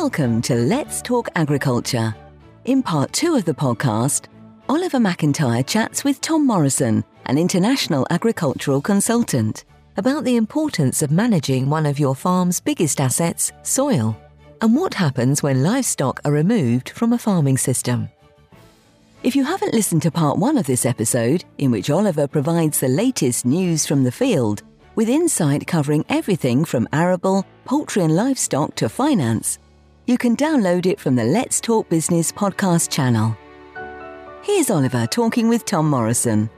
Welcome to Let's Talk Agriculture. In part two of the podcast, Oliver McIntyre chats with Tom Morrison, an international agricultural consultant, about the importance of managing one of your farm's biggest assets, soil, and what happens when livestock are removed from a farming system. If you haven't listened to part one of this episode, in which Oliver provides the latest news from the field, with insight covering everything from arable, poultry and livestock to finance, you can download it from the Let's Talk Business podcast channel. Here's Oliver talking with Tom Morrison.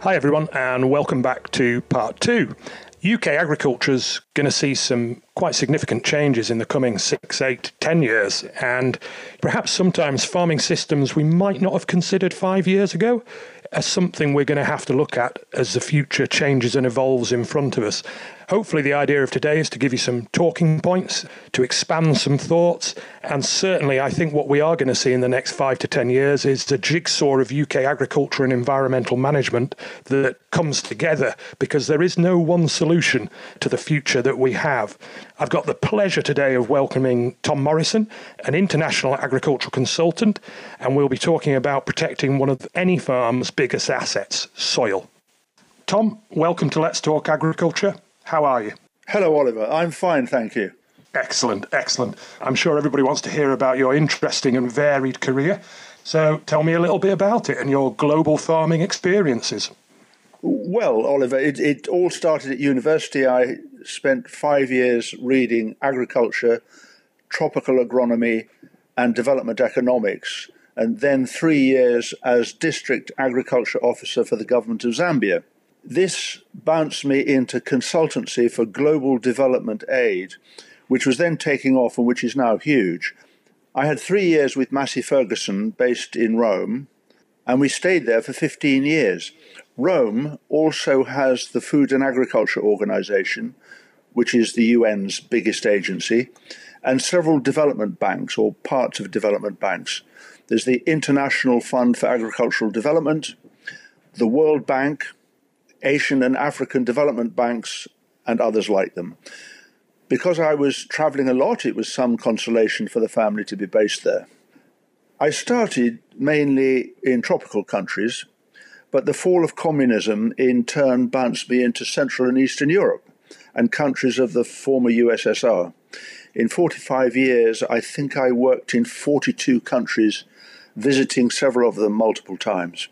Hi, everyone, and welcome back to part two. UK agriculture is going to see some quite significant changes in the coming six, eight, ten years, and perhaps sometimes farming systems we might not have considered five years ago as something we're going to have to look at as the future changes and evolves in front of us. Hopefully, the idea of today is to give you some talking points, to expand some thoughts, and certainly, I think what we are going to see in the next five to ten years is the jigsaw of UK agriculture and environmental management that comes together because there is no one solution to the future that we have. I've got the pleasure today of welcoming Tom Morrison, an international agricultural consultant, and we'll be talking about protecting one of any farm's biggest assets, soil. Tom, welcome to Let's Talk Agriculture. How are you? Hello, Oliver. I'm fine, thank you. Excellent, excellent. I'm sure everybody wants to hear about your interesting and varied career. So tell me a little bit about it and your global farming experiences. Well, Oliver, it, it all started at university. I spent five years reading agriculture, tropical agronomy, and development economics, and then three years as district agriculture officer for the government of Zambia. This bounced me into consultancy for global development aid, which was then taking off and which is now huge. I had three years with Massey Ferguson, based in Rome, and we stayed there for 15 years. Rome also has the Food and Agriculture Organization, which is the UN's biggest agency, and several development banks or parts of development banks. There's the International Fund for Agricultural Development, the World Bank, Asian and African development banks, and others like them. Because I was traveling a lot, it was some consolation for the family to be based there. I started mainly in tropical countries, but the fall of communism in turn bounced me into Central and Eastern Europe and countries of the former USSR. In 45 years, I think I worked in 42 countries, visiting several of them multiple times.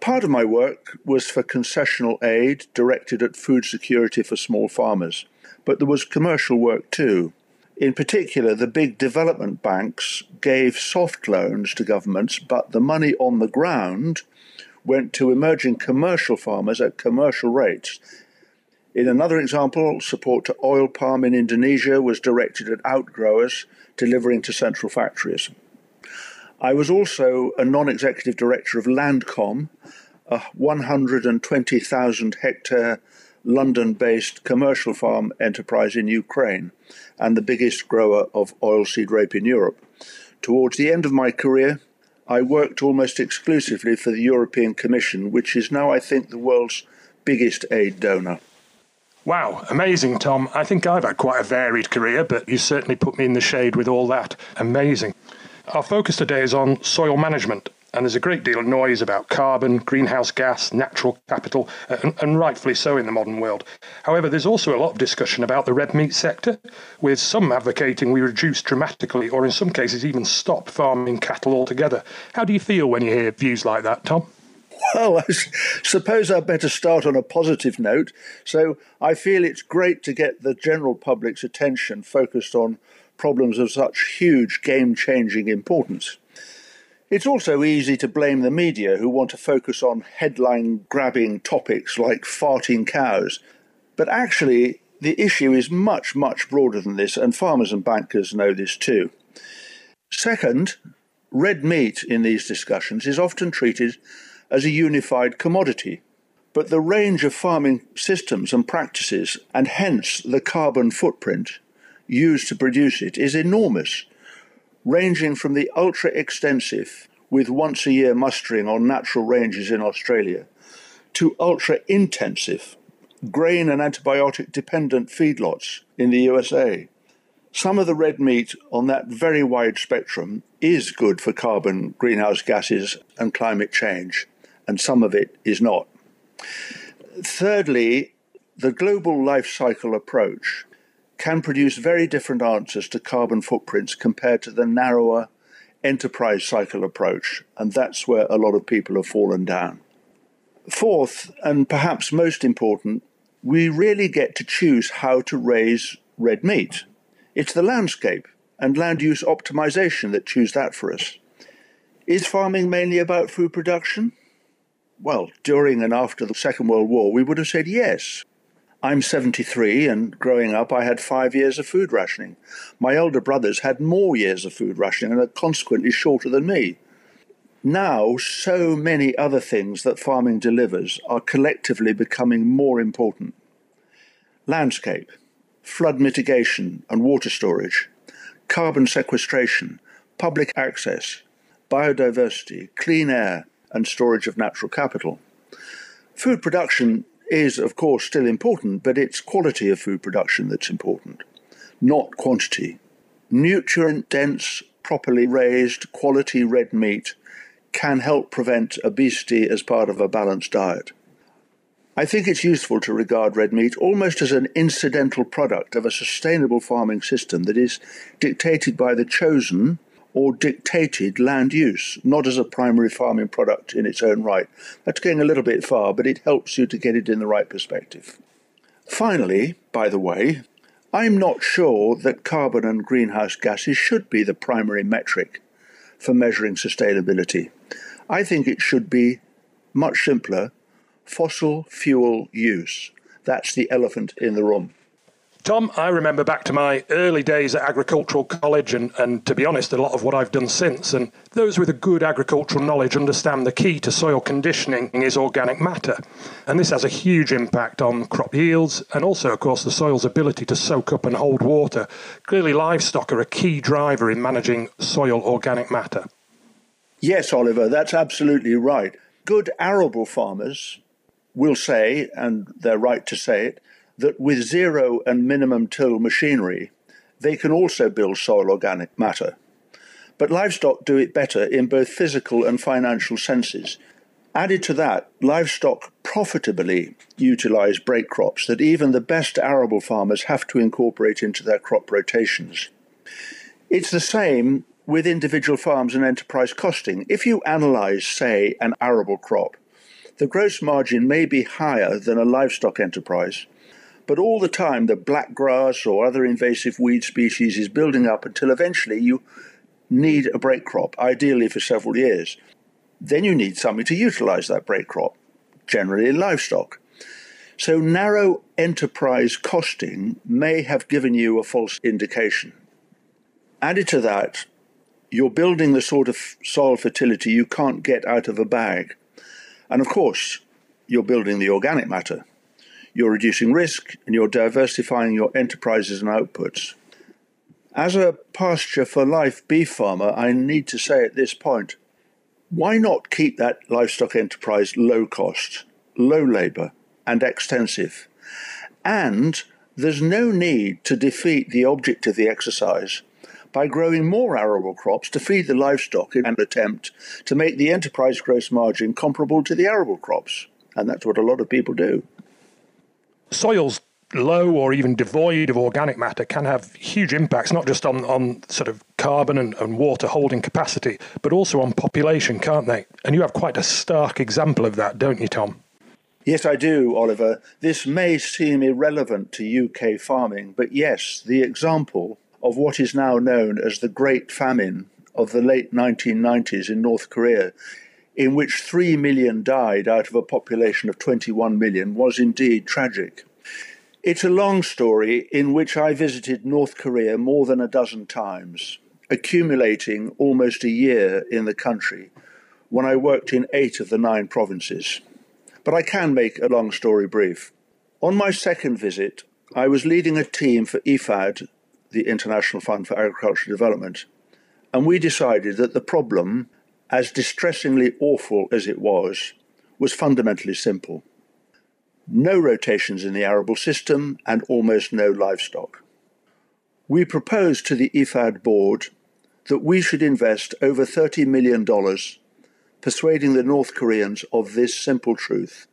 Part of my work was for concessional aid directed at food security for small farmers, but there was commercial work too. In particular, the big development banks gave soft loans to governments, but the money on the ground went to emerging commercial farmers at commercial rates. In another example, support to oil palm in Indonesia was directed at outgrowers delivering to central factories. I was also a non executive director of Landkom, a 120,000 hectare London based commercial farm enterprise in Ukraine and the biggest grower of oilseed rape in Europe. Towards the end of my career, I worked almost exclusively for the European Commission, which is now, I think, the world's biggest aid donor. Wow, amazing, Tom. I think I've had quite a varied career, but you certainly put me in the shade with all that. Amazing. Our focus today is on soil management, and there's a great deal of noise about carbon, greenhouse gas, natural capital, uh, and, and, rightfully so in the modern world. However, there's also a lot of discussion about the red meat sector, with some advocating we reduce dramatically, or in some cases even stop farming cattle altogether. How do you feel when you hear views like that, Tom? Well, I suppose I'd better start on a positive note. So I feel it's great to get the general public's attention focused on problems of such huge game changing importance. It's also easy to blame the media who want to focus on headline grabbing topics like farting cows. But actually, the issue is much, much broader than this, and farmers and bankers know this too. Second, red meat in these discussions is often treated as a unified commodity. But the range of farming systems and practices, and hence the carbon footprint used to produce it, is enormous ranging from the ultra extensive, with once a year mustering on natural ranges in Australia, to ultra intensive, grain and antibiotic dependent feedlots in the USA. Some of the red meat on that very wide spectrum is good for carbon, greenhouse gases, and climate change, and some of it is not. Thirdly, the global life cycle approach can produce very different answers to carbon footprints compared to the narrower enterprise cycle approach, and that's where a lot of people have fallen down. Fourth, and perhaps most important, we really get to choose how to raise red meat. It's the landscape and land use optimization that choose that for us. Is farming mainly about food production? Well, during and after the Second World War, we would have said yes. I'm 73, and growing up, I had five years of food rationing. My elder brothers had more years of food rationing and are consequently shorter than me. Now, so many other things that farming delivers are collectively becoming more important landscape, flood mitigation and water storage, carbon sequestration, public access, biodiversity, clean air, and storage of natural capital. Food production is, of course, still important, but it's quality of food production that's important, not quantity. Nutrient dense, properly raised, quality red meat can help prevent obesity as part of a balanced diet. I think it's useful to regard red meat almost as an incidental product of a sustainable farming system that is dictated by the chosen or dictated land use, not as a primary farming product in its own right. That's going a little bit far, but it helps you to get it in the right perspective. Finally, by the way, I'm not sure that carbon and greenhouse gases should be the primary metric for measuring sustainability. I think it should be much simpler fossil fuel use. That's the elephant in the room. Tom, I remember back to my early days at agricultural college, and, and to be honest, a lot of what I've done since. And those with a good agricultural knowledge understand the key to soil conditioning is organic matter. And this has a huge impact on crop yields and also, of course, the soil's ability to soak up and hold water. Clearly, livestock are a key driver in managing soil organic matter. Yes, Oliver, that's absolutely right. Good arable farmers will say, and they're right to say it, that with zero and minimum till machinery, they can also build soil organic matter. But livestock do it better in both physical and financial senses. Added to that, livestock profitably utilize break crops that even the best arable farmers have to incorporate into their crop rotations. It's the same with individual farms and enterprise costing. If you analyze, say, an arable crop, the gross margin may be higher than a livestock enterprise, but all the time the black grass or other invasive weed species is building up until eventually you need a break crop, ideally for several years. Then you need something to utilize that break crop, generally livestock. So narrow enterprise costing may have given you a false indication. Added to that, you're building the sort of soil fertility you can't get out of a bag. And of course, you're building the organic matter. You're reducing risk and you're diversifying your enterprises and outputs. As a pasture for life beef farmer, I need to say at this point why not keep that livestock enterprise low cost, low labour, and extensive? And there's no need to defeat the object of the exercise by growing more arable crops to feed the livestock in an attempt to make the enterprise gross margin comparable to the arable crops. And that's what a lot of people do. Soils low or even devoid of organic matter can have huge impacts, not just on, on sort of carbon and, and water holding capacity, but also on population, can't they? And you have quite a stark example of that, don't you, Tom? Yes, I do, Oliver. This may seem irrelevant to UK farming, but yes, the example of what is now known as the Great Famine of the late 1990s in North Korea, in which 3 million died out of a population of 21 million, was indeed tragic. It's a long story in which I visited North Korea more than a dozen times, accumulating almost a year in the country when I worked in eight of the nine provinces. But I can make a long story brief. On my second visit, I was leading a team for IFAD the International Fund for Agricultural Development, and we decided that the problem, as distressingly awful as it was, was fundamentally simple. No rotations in the arable system and almost no livestock. we proposed to the IFAD board that we should invest over $30 million persuading the North Koreans of this simple truth.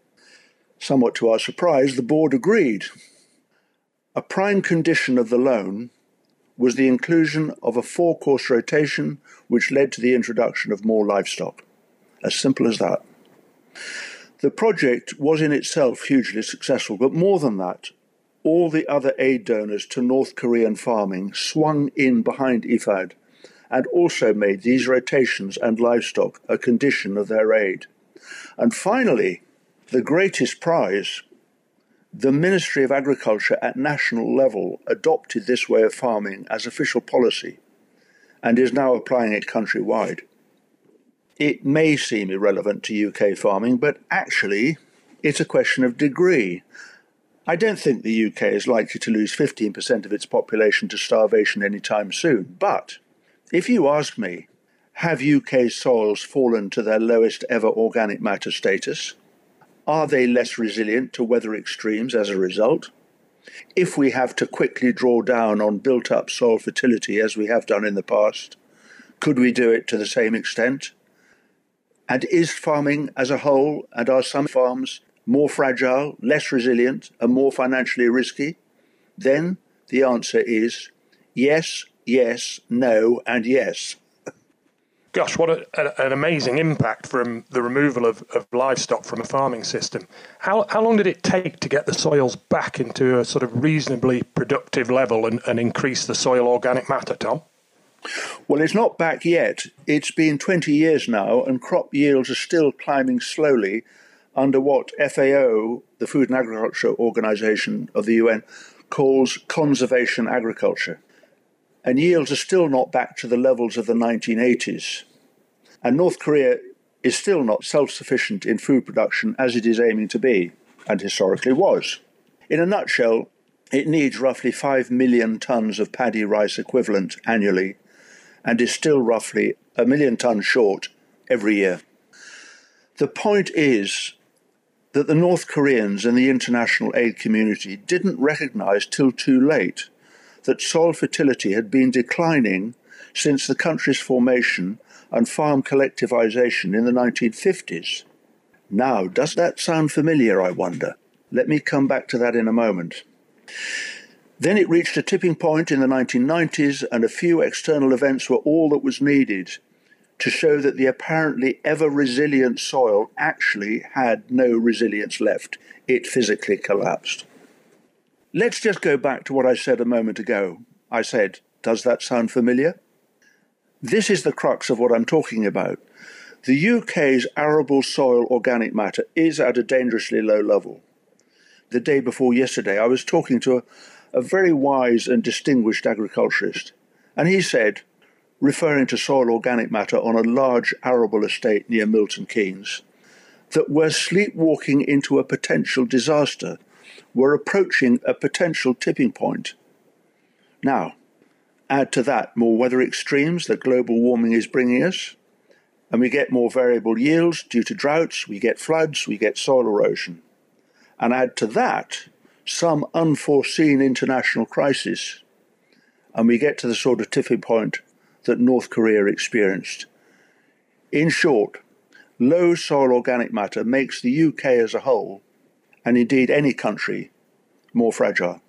Somewhat to our surprise, the board agreed. A prime condition of the loan was the inclusion of a four course rotation, which led to the introduction of more livestock. As simple as that. The project was in itself hugely successful, but more than that, all the other aid donors to North Korean farming swung in behind IFAD and also made these rotations and livestock a condition of their aid. And finally, the greatest prize the Ministry of Agriculture at national level adopted this way of farming as official policy and is now applying it countrywide. It may seem irrelevant to UK farming, but actually, it's a question of degree. I don't think the UK is likely to lose 15% of its population to starvation anytime soon, but if you ask me, have UK soils fallen to their lowest ever organic matter status? Are they less resilient to weather extremes as a result? If we have to quickly draw down on built up soil fertility as we have done in the past, could we do it to the same extent? And is farming as a whole, and are some farms more fragile, less resilient, and more financially risky? Then the answer is yes, yes, no, and yes gosh, what a, a, an amazing impact from the removal of, of livestock from a farming system. How, how long did it take to get the soils back into a sort of reasonably productive level and, and increase the soil organic matter, Tom? Well, it's not back yet. It's been 20 years now, and crop yields are still climbing slowly under what FAO, the Food and Agriculture Organization of the UN, calls conservation agriculture and yields are still not back to the levels of the 1980s. And North Korea is still not self sufficient in food production as it is aiming to be, and historically was. In a nutshell, it needs roughly 5 million tons of paddy rice equivalent annually and is still roughly a million tons short every year. The point is that the North Koreans and the international aid community didn't recognize till too late that soil fertility had been declining since the country's formation and farm collectivization in the 1950s. Now, does that sound familiar, I wonder? Let me come back to that in a moment. Then it reached a tipping point in the 1990s, and a few external events were all that was needed to show that the apparently ever resilient soil actually had no resilience left. It physically collapsed. Let's just go back to what I said a moment ago. I said, Does that sound familiar? This is the crux of what I'm talking about. The UK's arable soil organic matter is at a dangerously low level. The day before yesterday, I was talking to a, a very wise and distinguished agriculturist, and he said, referring to soil organic matter on a large arable estate near Milton Keynes, that we're sleepwalking into a potential disaster we're approaching a potential tipping point. Now, add to that more weather extremes that global warming is bringing us, and we get more variable yields due to droughts, we get floods, we get soil erosion. And add to that some unforeseen international crisis, and we get to the sort of tipping point that North Korea experienced. In short, low soil organic matter makes the UK as a whole and indeed any country, more fragile.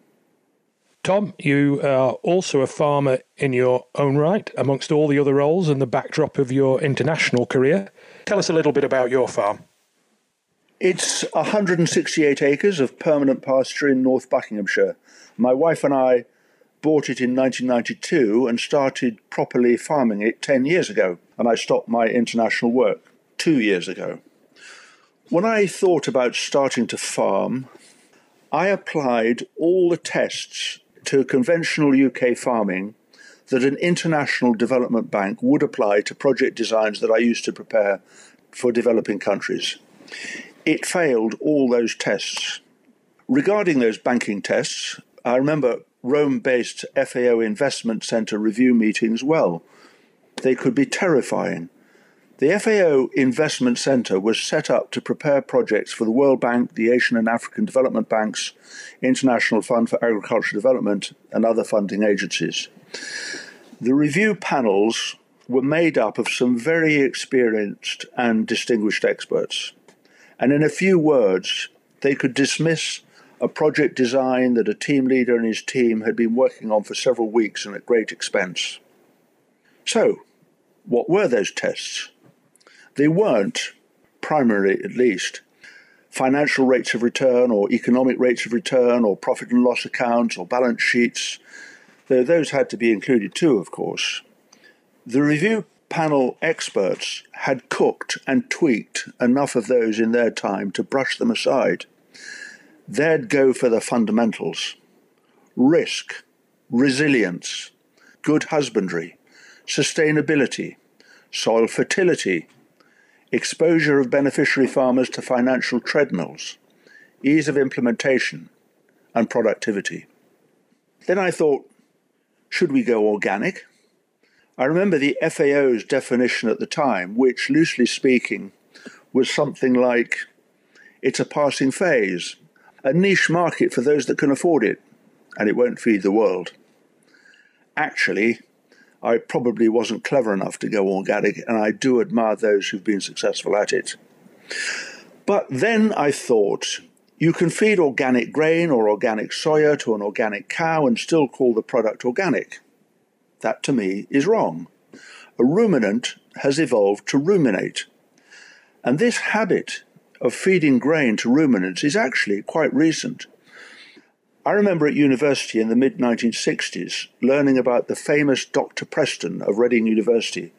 Tom, you are also a farmer in your own right, amongst all the other roles and the backdrop of your international career. Tell us a little bit about your farm. It's 168 acres of permanent pasture in North Buckinghamshire. My wife and I bought it in 1992 and started properly farming it 10 years ago, and I stopped my international work two years ago. When I thought about starting to farm, I applied all the tests to conventional UK farming that an international development bank would apply to project designs that I used to prepare for developing countries. It failed all those tests. Regarding those banking tests, I remember Rome based FAO Investment Centre review meetings well. They could be terrifying The FAO Investment Centre was set up to prepare projects for the World Bank, the Asian and African Development Banks, International Fund for Agricultural Development, and other funding agencies. The review panels were made up of some very experienced and distinguished experts. And in a few words, they could dismiss a project design that a team leader and his team had been working on for several weeks and at great expense. So, what were those tests? They weren't, primarily at least, financial rates of return or economic rates of return or profit and loss accounts or balance sheets, though those had to be included too, of course. The review panel experts had cooked and tweaked enough of those in their time to brush them aside. They'd go for the fundamentals risk, resilience, good husbandry, sustainability, soil fertility, exposure of beneficiary farmers to financial treadmills, ease of implementation, and productivity. Then I thought, should we go organic? I remember the FAO's definition at the time, which, loosely speaking, was something like it's a passing phase, a niche market for those that can afford it, and it won't feed the world. Actually, I probably wasn't clever enough to go organic, and I do admire those who've been successful at it. But then I thought, you can feed organic grain or organic soya to an organic cow and still call the product organic. That to me is wrong. A ruminant has evolved to ruminate. And this habit of feeding grain to ruminants is actually quite recent. I remember at university in the mid 1960s learning about the famous Dr. Preston of Reading University,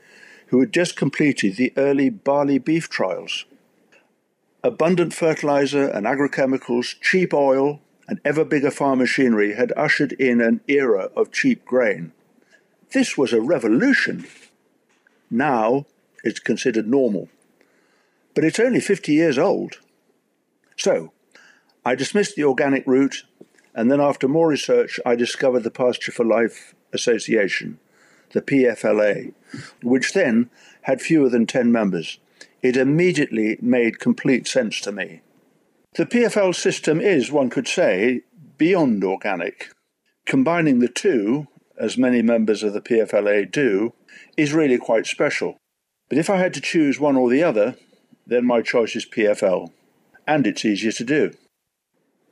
who had just completed the early barley beef trials. Abundant fertilizer and agrochemicals, cheap oil, and ever bigger farm machinery had ushered in an era of cheap grain. This was a revolution. Now it's considered normal. But it's only 50 years old. So, I dismissed the organic route, and then after more research, I discovered the Pasture for Life Association, the PFLA, which then had fewer than 10 members. It immediately made complete sense to me. The PFL system is, one could say, beyond organic. Combining the two as many members of the PFLA do, is really quite special. But if I had to choose one or the other, then my choice is PFL, and it's easier to do.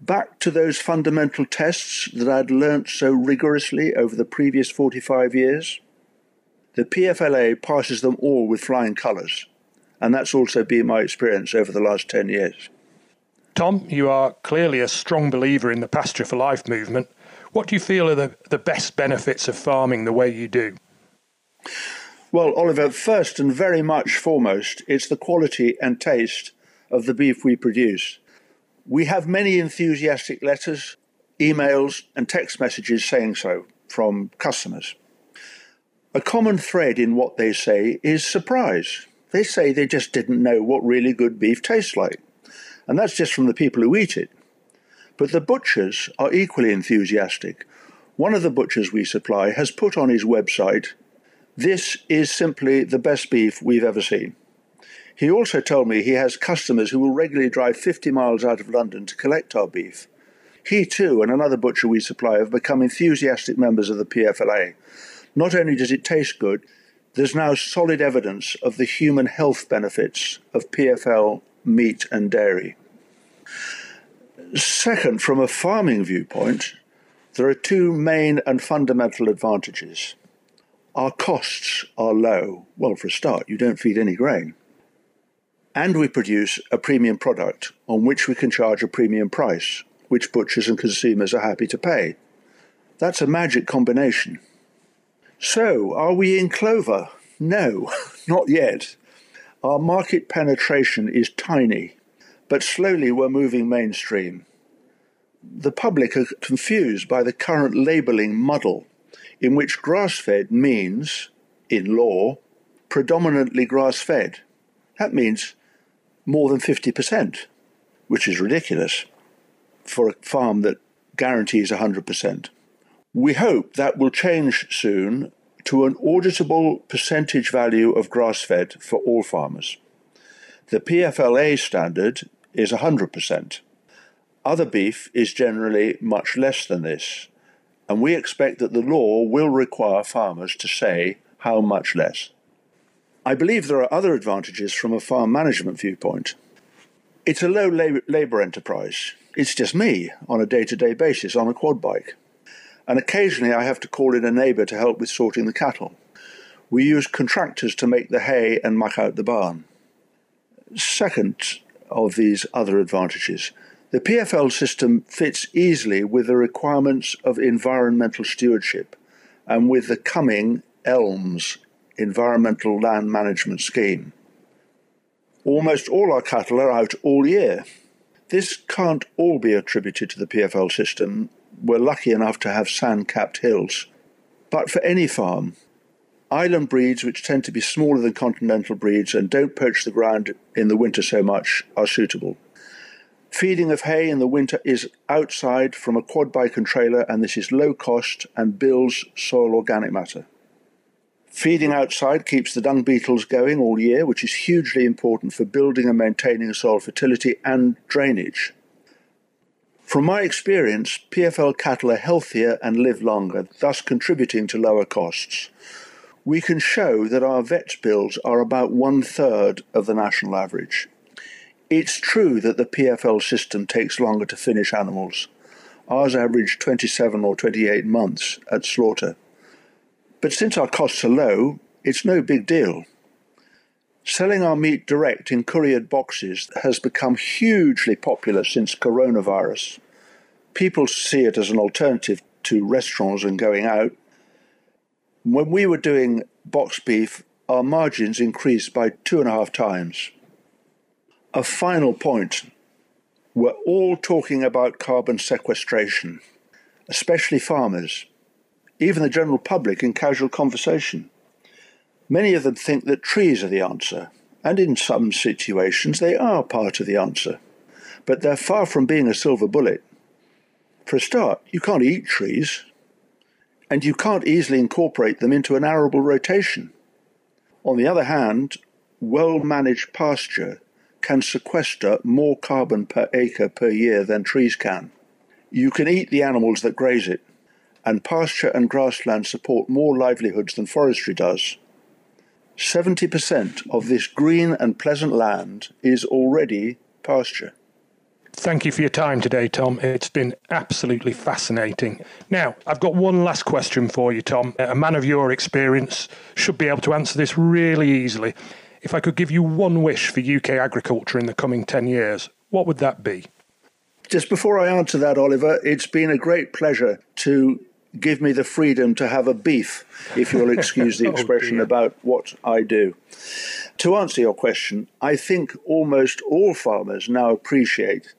Back to those fundamental tests that I'd learnt so rigorously over the previous 45 years. The PFLA passes them all with flying colours, and that's also been my experience over the last 10 years. Tom, you are clearly a strong believer in the Pasture for Life movement. What do you feel are the, the best benefits of farming the way you do? Well, Oliver, first and very much foremost, it's the quality and taste of the beef we produce. We have many enthusiastic letters, emails, and text messages saying so from customers. A common thread in what they say is surprise. They say they just didn't know what really good beef tastes like. And that's just from the people who eat it. But the butchers are equally enthusiastic. One of the butchers we supply has put on his website, This is simply the best beef we've ever seen. He also told me he has customers who will regularly drive 50 miles out of London to collect our beef. He too and another butcher we supply have become enthusiastic members of the PFLA. Not only does it taste good, there's now solid evidence of the human health benefits of PFL meat and dairy. Second, from a farming viewpoint, there are two main and fundamental advantages. Our costs are low. Well, for a start, you don't feed any grain. And we produce a premium product on which we can charge a premium price, which butchers and consumers are happy to pay. That's a magic combination. So, are we in clover? No, not yet. Our market penetration is tiny but slowly we're moving mainstream. The public are confused by the current labelling muddle, in which grass fed means, in law, predominantly grass fed. That means more than 50%, which is ridiculous for a farm that guarantees 100%. We hope that will change soon to an auditable percentage value of grass fed for all farmers. The PFLA standard is 100%. Other beef is generally much less than this, and we expect that the law will require farmers to say how much less. I believe there are other advantages from a farm management viewpoint. It's a low labour enterprise. It's just me on a day to day basis on a quad bike. And occasionally I have to call in a neighbour to help with sorting the cattle. We use contractors to make the hay and muck out the barn. Second of these other advantages, the PFL system fits easily with the requirements of environmental stewardship and with the coming ELMS Environmental Land Management Scheme. Almost all our cattle are out all year. This can't all be attributed to the PFL system. We're lucky enough to have sand capped hills. But for any farm, island breeds, which tend to be smaller than continental breeds and don't poach the ground in the winter so much, are suitable. Feeding of hay in the winter is outside from a quad bike and trailer, and this is low cost and builds soil organic matter. Feeding outside keeps the dung beetles going all year, which is hugely important for building and maintaining soil fertility and drainage. From my experience, PFL cattle are healthier and live longer, thus contributing to lower costs. We can show that our vet bills are about one third of the national average. It's true that the PFL system takes longer to finish animals. Ours average 27 or 28 months at slaughter. But since our costs are low, it's no big deal. Selling our meat direct in couriered boxes has become hugely popular since coronavirus. People see it as an alternative to restaurants and going out. When we were doing box beef, our margins increased by two and a half times. A final point we're all talking about carbon sequestration, especially farmers, even the general public in casual conversation. Many of them think that trees are the answer, and in some situations they are part of the answer. But they're far from being a silver bullet. For a start, you can't eat trees, and you can't easily incorporate them into an arable rotation. On the other hand, well managed pasture can sequester more carbon per acre per year than trees can. You can eat the animals that graze it, and pasture and grassland support more livelihoods than forestry does. 70% of this green and pleasant land is already pasture. Thank you for your time today, Tom. It's been absolutely fascinating. Now, I've got one last question for you, Tom. A man of your experience should be able to answer this really easily. If I could give you one wish for UK agriculture in the coming 10 years, what would that be? Just before I answer that, Oliver, it's been a great pleasure to give me the freedom to have a beef, if you'll excuse the oh, expression oh about what I do. To answer your question, I think almost all farmers now appreciate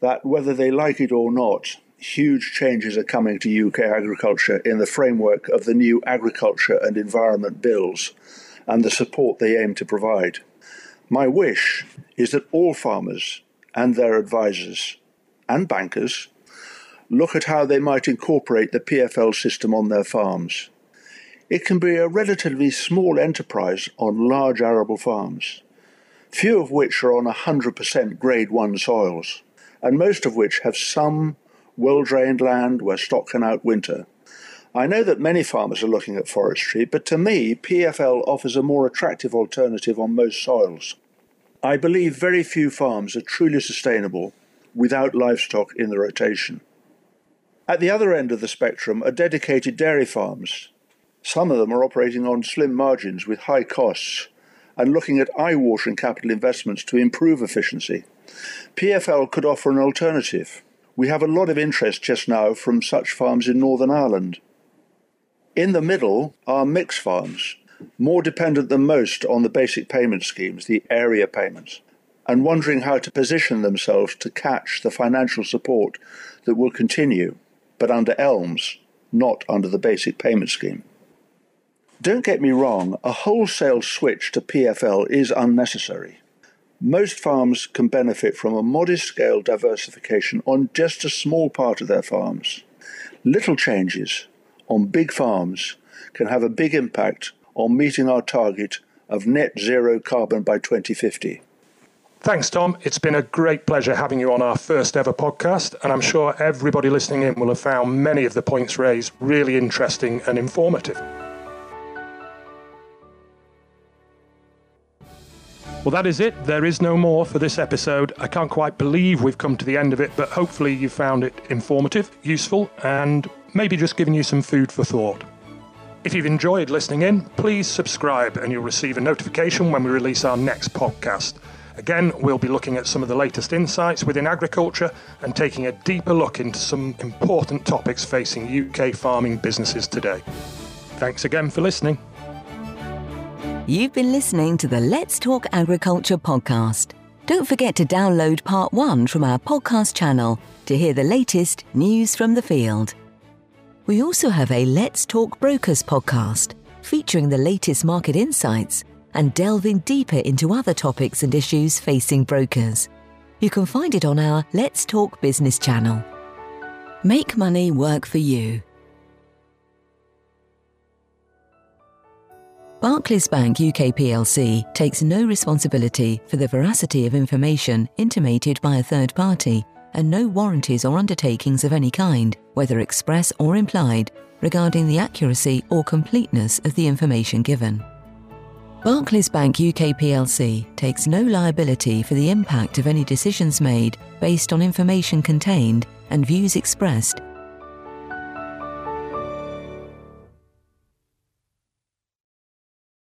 that whether they like it or not, huge changes are coming to UK agriculture in the framework of the new agriculture and environment bills and the support they aim to provide. My wish is that all farmers and their advisors and bankers look at how they might incorporate the PFL system on their farms. It can be a relatively small enterprise on large arable farms, few of which are on 100% grade 1 soils, and most of which have some well drained land where stock can outwinter. I know that many farmers are looking at forestry, but to me, PFL offers a more attractive alternative on most soils. I believe very few farms are truly sustainable without livestock in the rotation. At the other end of the spectrum are dedicated dairy farms. Some of them are operating on slim margins with high costs and looking at eye watering capital investments to improve efficiency. PFL could offer an alternative. We have a lot of interest just now from such farms in Northern Ireland. In the middle are mixed farms, more dependent than most on the basic payment schemes, the area payments, and wondering how to position themselves to catch the financial support that will continue, but under ELMS, not under the basic payment scheme. Don't get me wrong, a wholesale switch to PFL is unnecessary. Most farms can benefit from a modest scale diversification on just a small part of their farms. Little changes on big farms can have a big impact on meeting our target of net zero carbon by 2050. Thanks, Tom. It's been a great pleasure having you on our first ever podcast, and I'm sure everybody listening in will have found many of the points raised really interesting and informative. Well, that is it. There is no more for this episode. I can't quite believe we've come to the end of it, but hopefully you found it informative, useful, and maybe just giving you some food for thought. If you've enjoyed listening in, please subscribe and you'll receive a notification when we release our next podcast. Again, we'll be looking at some of the latest insights within agriculture and taking a deeper look into some important topics facing UK farming businesses today. Thanks again for listening. You've been listening to the Let's Talk Agriculture podcast. Don't forget to download part one from our podcast channel to hear the latest news from the field. We also have a Let's Talk Brokers podcast featuring the latest market insights and delving deeper into other topics and issues facing brokers. You can find it on our Let's Talk Business channel. Make money work for you. Barclays Bank UK plc takes no responsibility for the veracity of information intimated by a third party and no warranties or undertakings of any kind, whether express or implied, regarding the accuracy or completeness of the information given. Barclays Bank UK plc takes no liability for the impact of any decisions made based on information contained and views expressed